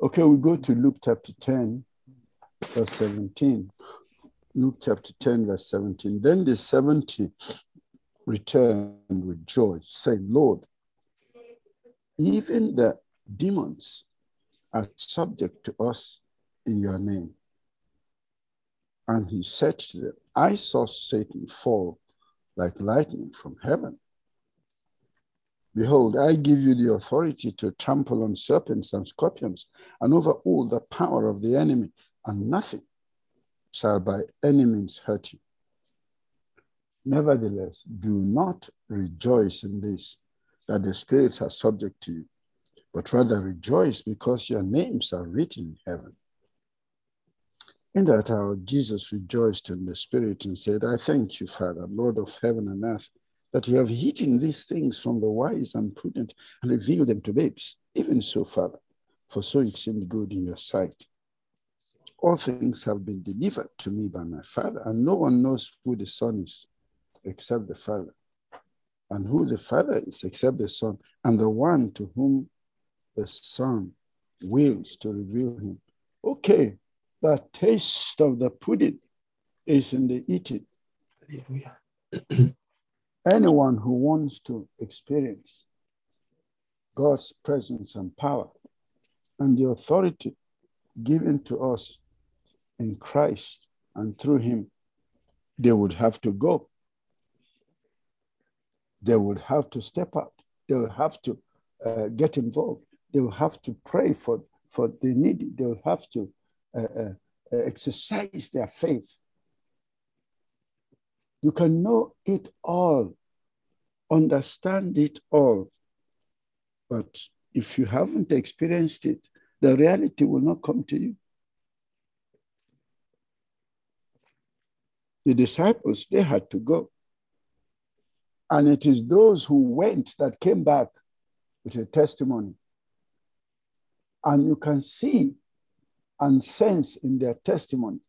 Okay, we go to Luke chapter 10, verse 17. Luke chapter 10, verse 17. Then the 70 returned with joy, saying, Lord, even the demons are subject to us in your name. And he said to them, I saw Satan fall like lightning from heaven. Behold, I give you the authority to trample on serpents and scorpions and over all the power of the enemy, and nothing shall by any means hurt you. Nevertheless, do not rejoice in this, that the spirits are subject to you, but rather rejoice because your names are written in heaven. In that hour, Jesus rejoiced in the Spirit and said, I thank you, Father, Lord of heaven and earth, that you have hidden these things from the wise and prudent and revealed them to babes. Even so, Father, for so it seemed good in your sight. All things have been delivered to me by my Father, and no one knows who the Son is except the Father, and who the Father is except the Son, and the one to whom the Son wills to reveal him. Okay, the taste of the pudding is in the eating. Hallelujah. Anyone who wants to experience God's presence and power and the authority given to us in Christ and through Him, they would have to go. They would have to step out. They will have to uh, get involved. They will have to pray for, for the needy. They will have to uh, uh, exercise their faith. You can know it all, understand it all, but if you haven't experienced it, the reality will not come to you. The disciples, they had to go. And it is those who went that came back with a testimony. And you can see and sense in their testimony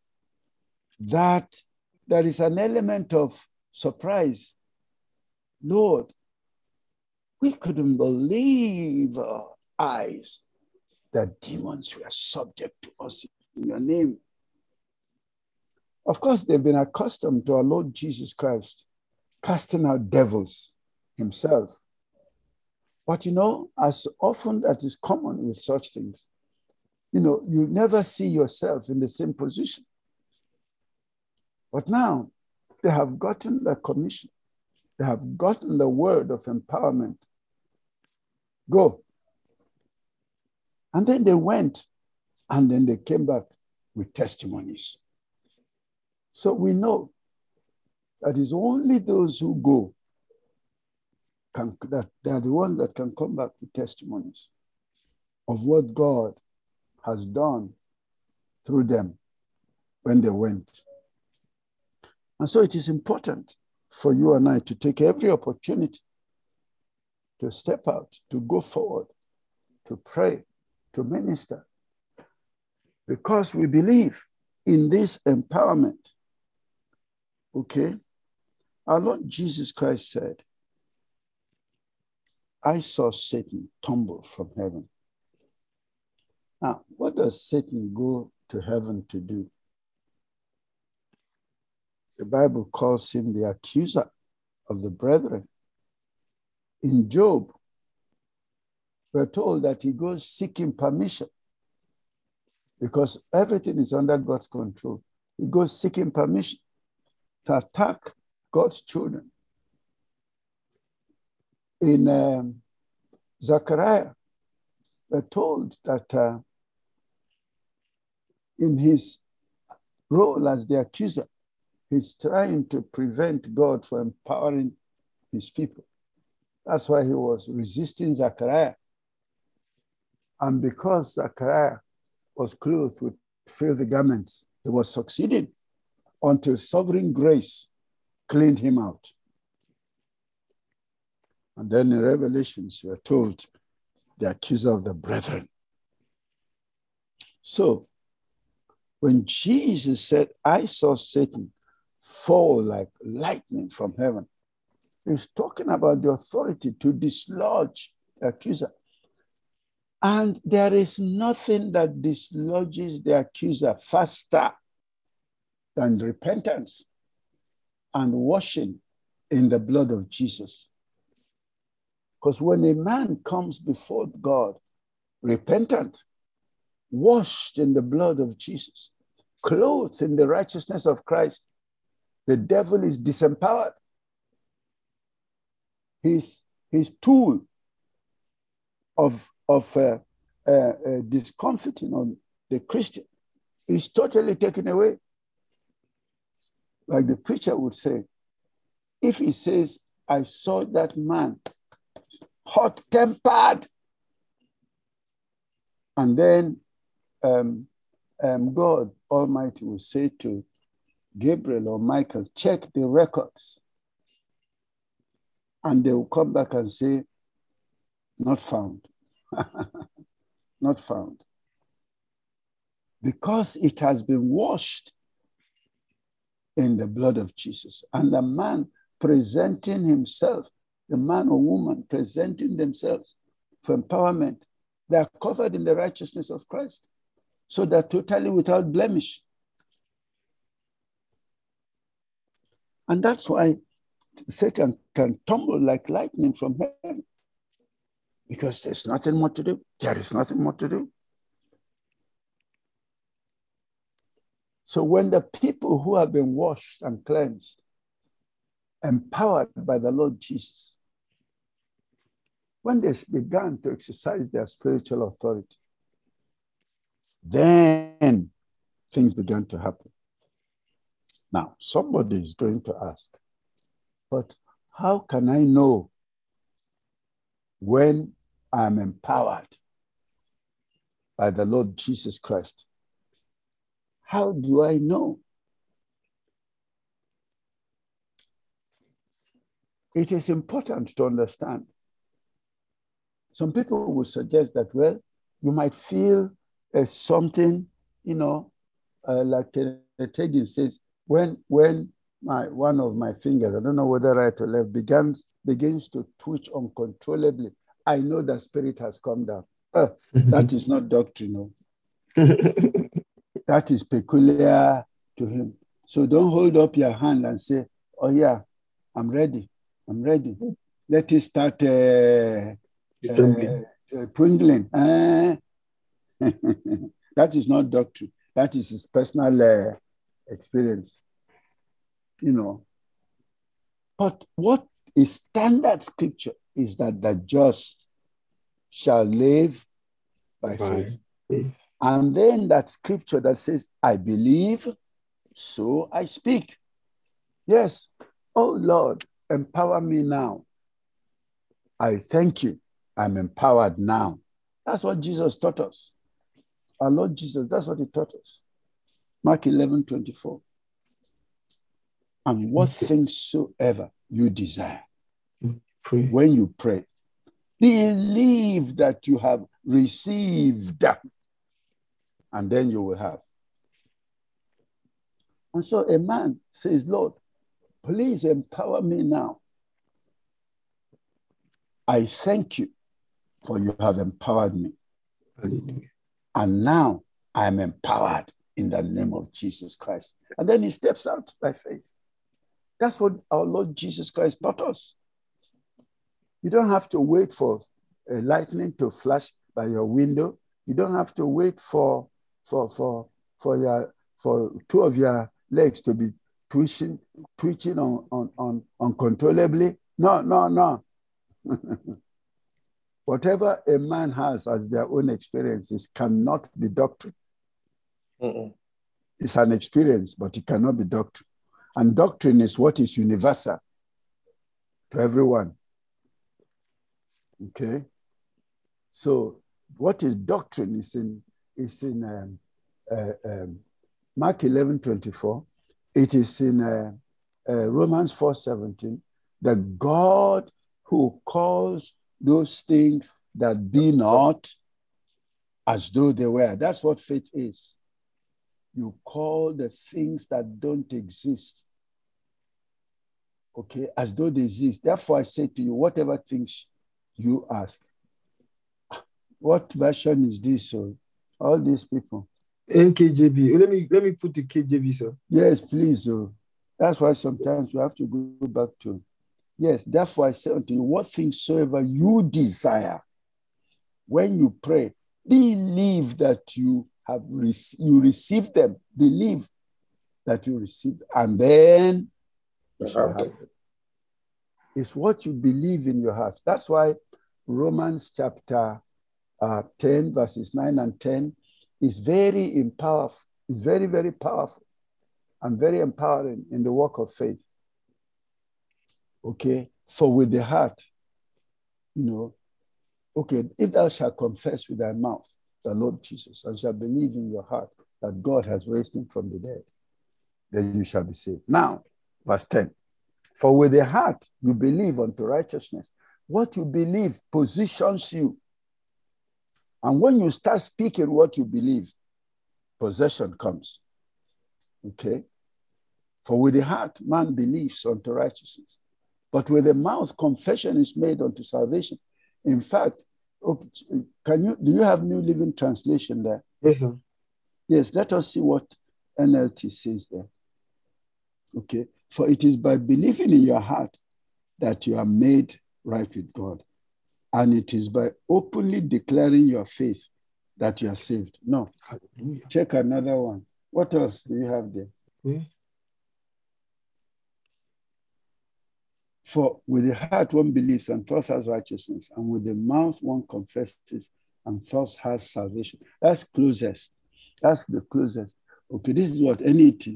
that there is an element of surprise. Lord, we couldn't believe our eyes that demons were subject to us in your name. Of course, they've been accustomed to our Lord Jesus Christ casting out devils himself. But you know, as often as is common with such things, you know, you never see yourself in the same position. But now they have gotten the commission, they have gotten the word of empowerment. Go. And then they went and then they came back with testimonies. So we know that it's only those who go can, that they are the ones that can come back with testimonies of what God has done through them when they went. And so it is important for you and I to take every opportunity to step out, to go forward, to pray, to minister, because we believe in this empowerment. Okay? Our Lord Jesus Christ said, I saw Satan tumble from heaven. Now, what does Satan go to heaven to do? The Bible calls him the accuser of the brethren. In Job, we're told that he goes seeking permission because everything is under God's control. He goes seeking permission to attack God's children. In um, Zechariah, we're told that uh, in his role as the accuser, he's trying to prevent God from empowering his people. That's why he was resisting Zechariah. And because Zechariah was clothed with filthy garments, he was succeeding until sovereign grace cleaned him out. And then in Revelations, we are told the accuser of the brethren. So when Jesus said, I saw Satan fall like lightning from heaven, he's talking about the authority to dislodge the accuser. And there is nothing that dislodges the accuser faster than repentance and washing in the blood of Jesus. Because when a man comes before God, repentant, washed in the blood of Jesus, clothed in the righteousness of Christ, the devil is disempowered. His, his tool of, of uh, uh, uh, on the Christian is totally taken away. Like the preacher would say, if he says, I saw that man hot tempered, and then um, um, God Almighty will say to Gabriel or Michael, check the records. And they will come back and say, not found. not found. Because it has been washed in the blood of Jesus. And the man presenting himself, the man or woman presenting themselves for empowerment, they are covered in the righteousness of Christ. So they're totally without blemish. And that's why Satan can tumble like lightning from heaven. Because there's nothing more to do. There is nothing more to do. So when the people who have been washed and cleansed, empowered by the Lord Jesus, when they began to exercise their spiritual authority, then things began to happen. Now, somebody is going to ask, but how can I know when I'm empowered by the Lord Jesus Christ? How do I know? It is important to understand. Some people will suggest that, well, you might feel uh, something, you know, uh, like Tegan says, when when my one of my fingers, I don't know whether right or left, begins begins to twitch uncontrollably, I know the spirit has come down. Uh, that is not doctrinal. that is peculiar to him. So don't hold up your hand and say, "Oh yeah, I'm ready. I'm ready. Let it start uh, uh, uh, pringling." Uh, that is not doctrine. That is his personal uh, experience, you know. But what is standard scripture is that the just shall live by, by faith. faith. And then that scripture that says, I believe, so I speak. Yes. Oh Lord, empower me now. I thank you. I'm empowered now. That's what Jesus taught us. Our Lord Jesus, that's what he taught us. Mark 11 24. And what things soever you desire, mm, pray. when you pray, believe that you have received, and then you will have. And so a man says, Lord, please empower me now. I thank you for you have empowered me. Hallelujah. And now I'm empowered in the name of Jesus Christ. And then he steps out by faith. That's what our Lord Jesus Christ taught us. You don't have to wait for a lightning to flash by your window. You don't have to wait for for for for your for two of your legs to be twitching twitching on on, on uncontrollably. No, no, no. Whatever a man has as their own experiences cannot be doctrine. Mm-mm. It's an experience, but it cannot be doctrine. And doctrine is what is universal to everyone. Okay? So, what is doctrine is in, is in um, uh, um, Mark 11 24. It is in uh, uh, Romans 4 17. The God who calls those things that be not as though they were. That's what faith is. You call the things that don't exist, okay, as though they exist. Therefore, I say to you, whatever things you ask, What version is this? So all these people. NKJV. Oh, let me let me put the KJV, sir. Yes, please. Sir. that's why sometimes we have to go back to. Yes, therefore I say unto you, what things soever you desire, when you pray, believe that you have rec- you receive them. Believe that you receive, and then you shall have them. It's what you believe in your heart. That's why Romans chapter uh, 10, verses 9 and 10 is very powerful. It's very, very powerful and very empowering in the work of faith. Okay. For with the heart, you know, okay, if thou shalt confess with thy mouth the Lord Jesus and shall believe in your heart that God has raised him from the dead, then you shall be saved. Now, verse 10 For with the heart you believe unto righteousness. What you believe positions you. And when you start speaking what you believe, possession comes. Okay? For with the heart man believes unto righteousness, but with the mouth confession is made unto salvation. In fact, Oh, can you do you have New Living Translation there? Yes, sir. Yes, let us see what NLT says there. Okay, for it is by believing in your heart that you are made right with God, and it is by openly declaring your faith that you are saved. No, Hallelujah. check another one. What else do you have there? Okay. For with the heart one believes and thus has righteousness, and with the mouth one confesses and thus has salvation. That's closest. That's the closest. Okay, this is what NET.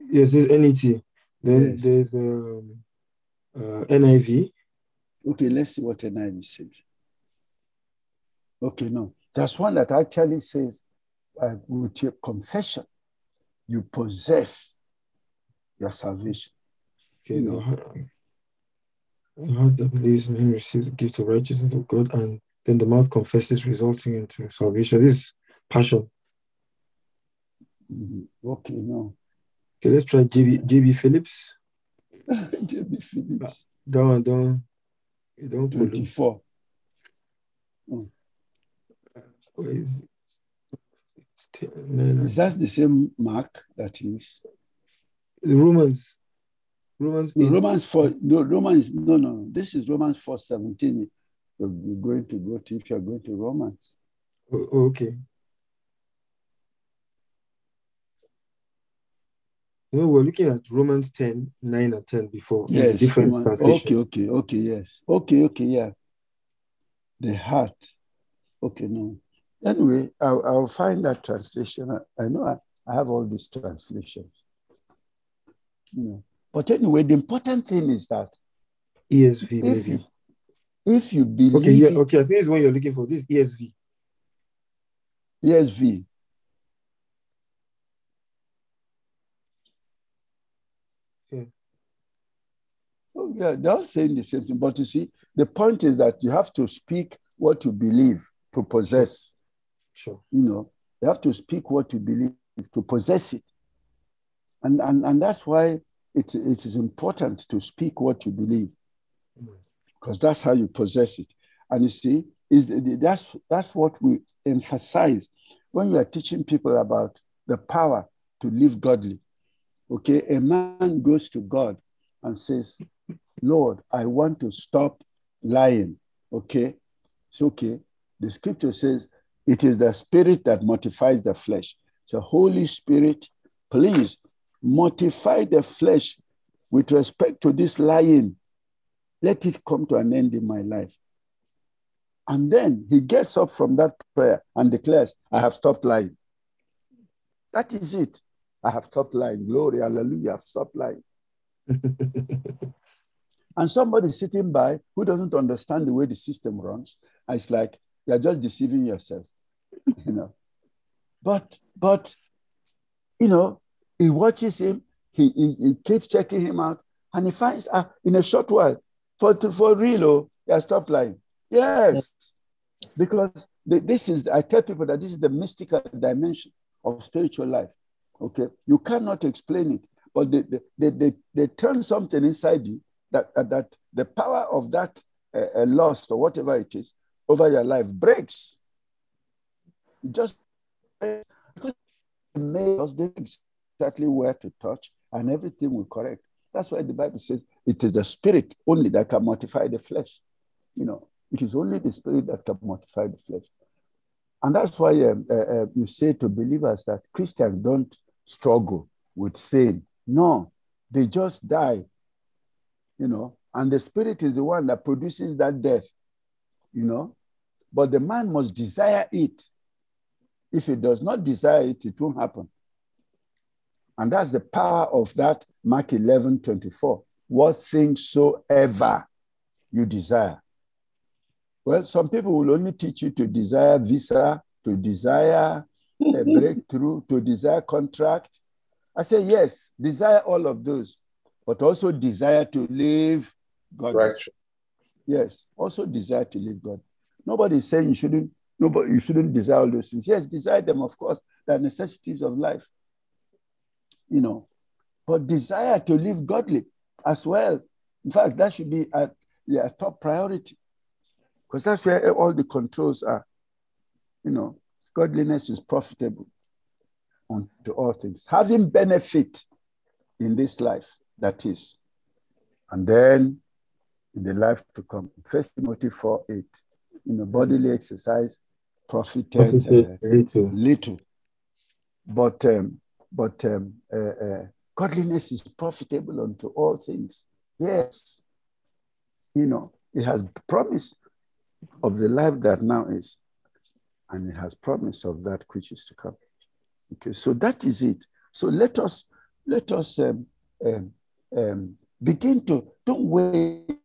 Yes, there's NET. Then Yes. there's um, uh, NIV. Okay, let's see what NIV says. Okay, no. There's one that actually says, uh, with your confession, you possess your salvation. Okay, You the know. The heart that believes in him receives the gift of righteousness of God, and then the mouth confesses, resulting into salvation. This is passion. Mhm. Okay, now. Okay, let's try JB, JB Phillips. J.B. Phillips, That one, don't, you don't 24. Where is it? It's ten- nine- Is that the same mark that is? The Romans. Romans. Eight. Romans 4, no, Romans, no, no, no. This is Romans 4 17. You're you're going to go to, if you're going to Romans. Okay. You know, we're looking at Romans 10, 9 and 10 before in Yes, different Roman- translations. Okay, okay, okay, yes. Okay, okay, yeah. The heart. Okay, no. Anyway, I'll, I'll find that translation. I, I know I, I have all these translations. You know. But anyway, the important thing is that ESV, if you, if you believe Okay, yeah, okay. I think it's what you're looking for. This ESV. ESV. Yeah. Oh, yeah, they're all saying the same thing. But you see, the point is that you have to speak what you believe to possess. Sure. You know, you have to speak what you believe to possess it. And, and, and that's why it, it is important to speak what you believe, because that's how you possess it. And you see, is that's that's what we emphasize when you are teaching people about the power to live godly. Okay, a man goes to God and says, Lord, I want to stop lying. Okay, it's okay. The scripture says it is the spirit that mortifies the flesh. So, Holy Spirit, please mortify the flesh with respect to this lying. Let it come to an end in my life. And then he gets up from that prayer and declares, I have stopped lying. That is it. I have stopped lying. Glory, hallelujah, I've stopped lying. And somebody sitting by who doesn't understand the way the system runs, it's like you're just deceiving yourself, you know. But but you know, he watches him, he, he, he keeps checking him out, and he finds ah, in a short while, for for real, oh, he has stopped lying. Yes, because this is I tell people that this is the mystical dimension of spiritual life. Okay, you cannot explain it, but they they, they, they, turn something inside you that uh, that the power of that uh, uh, lust or whatever it is over your life breaks. It just because exactly where to touch and everything will correct. That's why the Bible says it is the spirit only that can mortify the flesh. You know, it is only the spirit that can mortify the flesh. And that's why um, uh, uh, you say to believers that Christians don't struggle with sin. No, they just die, you know, and the spirit is the one that produces that death, you know. But the man must desire it. If he does not desire it, it won't happen. And that's the power of that Mark 11 24. What things soever you desire. Well, some people will only teach you to desire visa, to desire a breakthrough, to desire contract. I say, yes, desire all of those, but also desire to live God. Right. Yes, also desire to live God. Nobody is saying you shouldn't, nobody you shouldn't desire all those things. Yes, desire them, of course, the necessities of life. You know, but desire to live godly as well. In fact, that should be a, yeah, top priority. Because that's where all the controls are. You know, godliness is profitable unto all things, having benefit in this life, that is. And then in the life to come. First Timothy 4 8. You know, bodily exercise profited, uh, little. little. But um, but um, uh, uh, godliness is profitable unto all things. Yes. You know, it has promise of the life that now is, and it has promise of that which is to come. Okay, so that is it. So let us let us um, um, um, begin to don't wait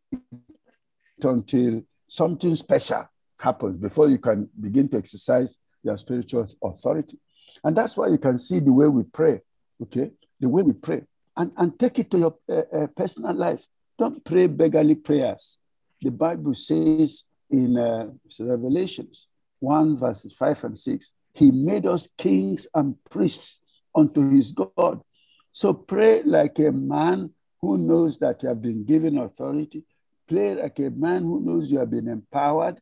until something special happens before you can begin to exercise your spiritual authority. And that's why you can see the way we pray, okay? The way we pray. And, and take it to your uh, uh, personal life. Don't pray beggarly prayers. The Bible says in uh, Revelations 1, verses 5 and 6, He made us kings and priests unto His God. So pray like a man who knows that you have been given authority. Pray like a man who knows you have been empowered,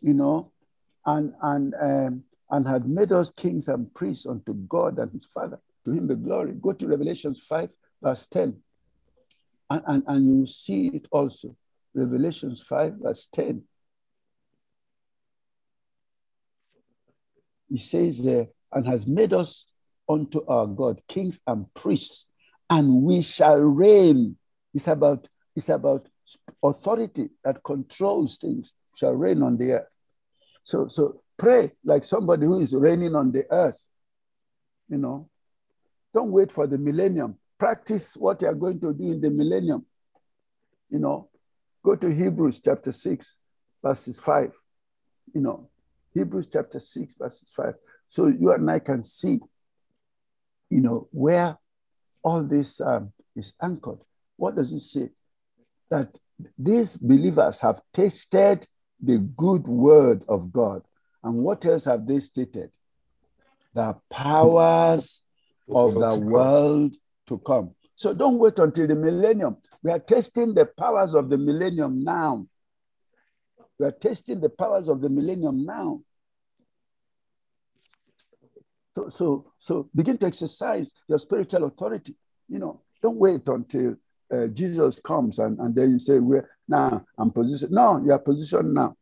you know, and, and, um, and had made us kings and priests unto God and His Father. To Him the glory. Go to Revelations 5, verse 10, and, and, and you see it also. Revelations 5, verse 10. he says, uh, and has made us unto our God kings and priests, and we shall reign. It's about, it's about authority that controls things, shall reign on the earth. So, so pray like somebody who is reigning on the earth. You know, don't wait for the millennium. Practice what you are going to do in the millennium. You know, go to Hebrews chapter 6, verses 5. You know, Hebrews chapter 6, verses 5. So you and I can see, you know, where all this um, is anchored. What does it say? That these believers have tasted the good word of God. And what else have they stated? The powers of the world to come. So don't wait until the millennium. We are testing the powers of the millennium now. We are testing the powers of the millennium now. So, so, so begin to exercise your spiritual authority. You know, don't wait until uh, Jesus comes and, and then you say, well, now I'm positioned. No, you are positioned now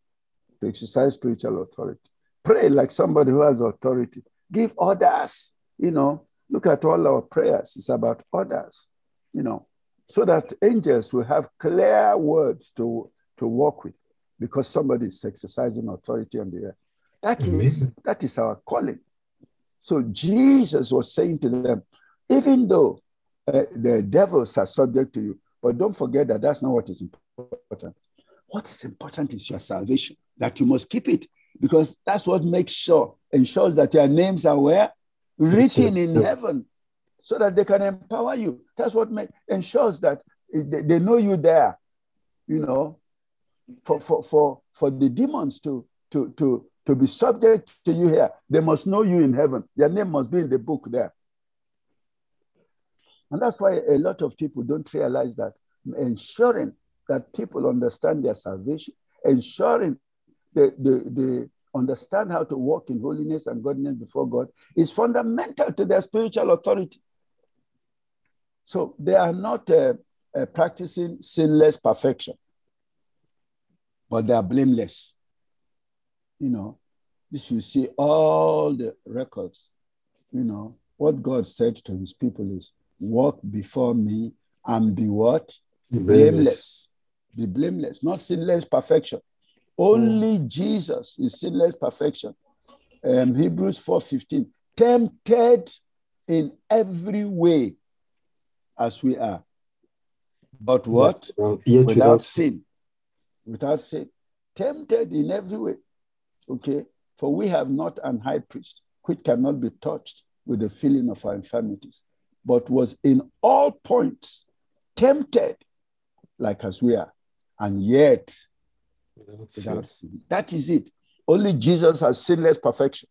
to exercise spiritual authority. Pray like somebody who has authority. Give orders. You know, look at all our prayers. It's about orders, you know, so that angels will have clear words to, to work with because somebody is exercising authority on the earth. That is, that is our calling. So Jesus was saying to them, even though uh, the devils are subject to you, but don't forget that that's not what is important. What is important is your salvation, that you must keep it, because that's what makes sure, ensures that your names are where? Written in heaven, so that they can empower you. That's what make, ensures that eh, they, they know you there, you know, for, for, for, for the demons to, to, to, to be subject to you here, they must know you in heaven. Their name must be in the book there. And that's why a lot of people don't realize that ensuring that people understand their salvation, ensuring they, the, the understand how to walk in holiness and godliness before God is fundamental to their spiritual authority. So they are not uh, uh, practicing sinless perfection, but they are blameless. You know, this you see all the records. You know, what God said to his people is, walk before me and be what? Blameless. blameless. Be blameless, not sinless perfection. Only mm. Jesus is sinless perfection. Um, Hebrews 4:15. Tempted in every way as we are. But what? Without, without, without sin. Without sin. Tempted in every way. Okay. For we have not an high priest which cannot be touched with the feeling of our infirmities, but was in all points tempted like as we are, and yet without, without sin. sin. That is it. Only Jesus has sinless perfection.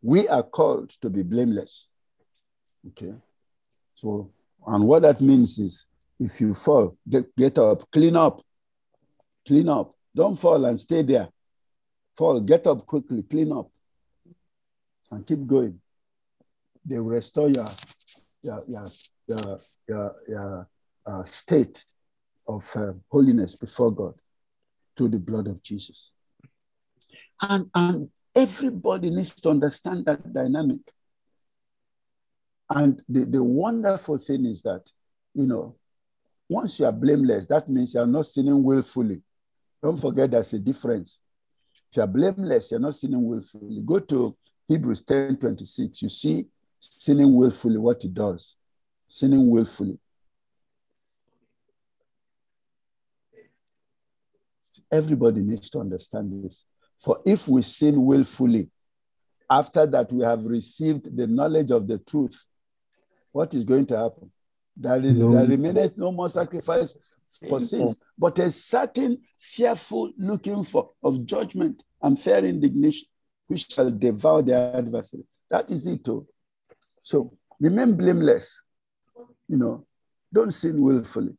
We are called to be blameless. Okay. So, and what that means is if you fall, get, get up, clean up, clean up. Don't fall and stay there. Fall, get up quickly, clean up, and keep going. They will restore your, your, your, your, your, your uh, state of uh, holiness before God through the blood of Jesus. And, and everybody needs to understand that dynamic. And the, the wonderful thing is that, you know, once you are blameless, that means you are not sinning willfully. Don't forget there's a difference. If you are blameless, you're not sinning willfully. Go to Hebrews 10 26. You see sinning willfully what it does. Sinning willfully. Everybody needs to understand this. For if we sin willfully, after that we have received the knowledge of the truth, what is going to happen? There, is, no. there remaineth no more sacrifice for sins, but a certain fearful looking for of judgment and fair indignation, which shall devour their adversary. That is it, too. So remain blameless. You know, don't sin willfully.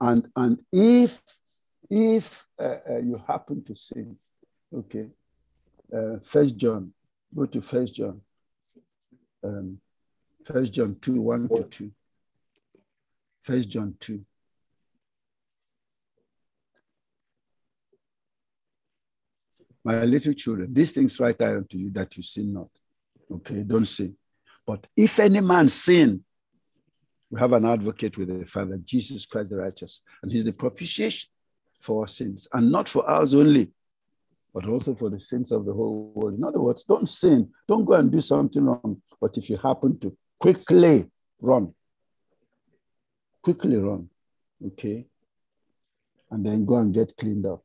And, and if if uh, uh, you happen to sin, okay, uh, First John, go to First John, um, First John two one to two. First John two. My little children, these things write I unto you that you sin not. Okay, don't sin. But if any man sin, we have an advocate with the Father, Jesus Christ the righteous, and he's the propitiation for our sins, and not for ours only, but also for the sins of the whole world. In other words, don't sin, don't go and do something wrong, but if you happen to, quickly run. Quickly run, okay? And then go and get cleaned up.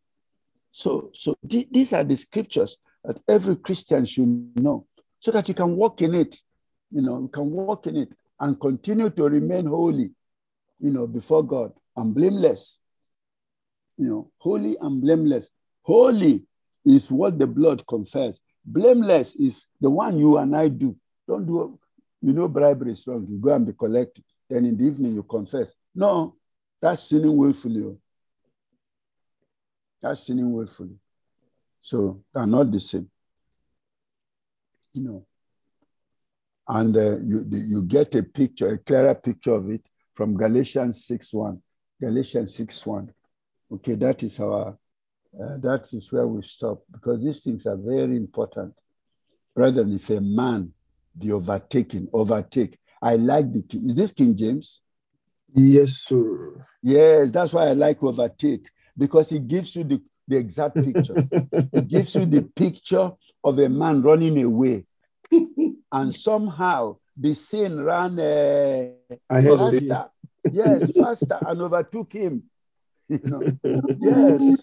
So, so th- these are the scriptures that every Christian should know so that you can walk in it. You know, you can walk in it and continue to remain holy, you know, before God and blameless you know, holy and blameless. Holy is what the blood confers. Blameless is the one you and I do. Don't do, you know, bribery is wrong. You go and be collected. Then in the evening you confess. No, that's sinning willfully. That's sinning willfully. So they're not the same. You know. And uh, you, you get a picture, a clearer picture of it from Galatians 6 1. Galatians 6 1. Okay, that is our, uh, that is where we stop because these things are very important. Brethren, if a man be overtaken, overtake. I like the, is this King James? Yes, sir. Yes, that's why I like overtake because it gives you the, the exact picture. it gives you the picture of a man running away. and somehow the sin ran uh, faster. yes, faster and overtook him. You know? yes.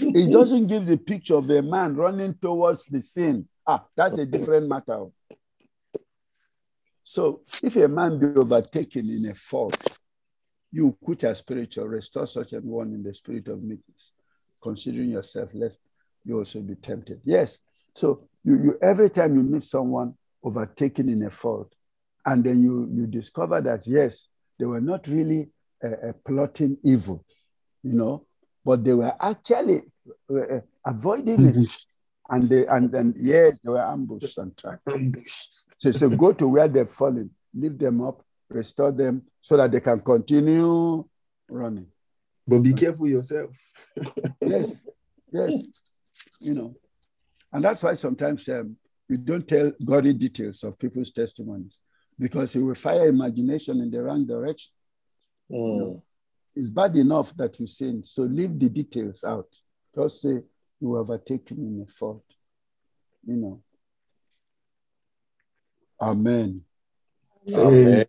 It doesn't give the picture of a man running towards the sin. Ah, that's a different matter. So if a man be overtaken in a fault, you which are spiritual, restore such an one in the spirit of meekness, considering yourself, lest you also be tempted. Yes. So you, you every time you meet someone overtaken in a fault, and then you, you discover that yes, they were not really uh, uh, plotting evil you know, but they were actually uh, avoiding it. And they and then yes, they were ambushed and tracked. Ambushed. So, so go to where they've fallen, lift them up, restore them so that they can continue running. But be careful yourself. Yes, yes, you know. And that's why sometimes um, you don't tell gory details of people's testimonies because you will fire imagination in the wrong direction. Mm. It's bad enough that you sin, so leave the details out. Just say you were taken in a fault, you know. Amen. Amen.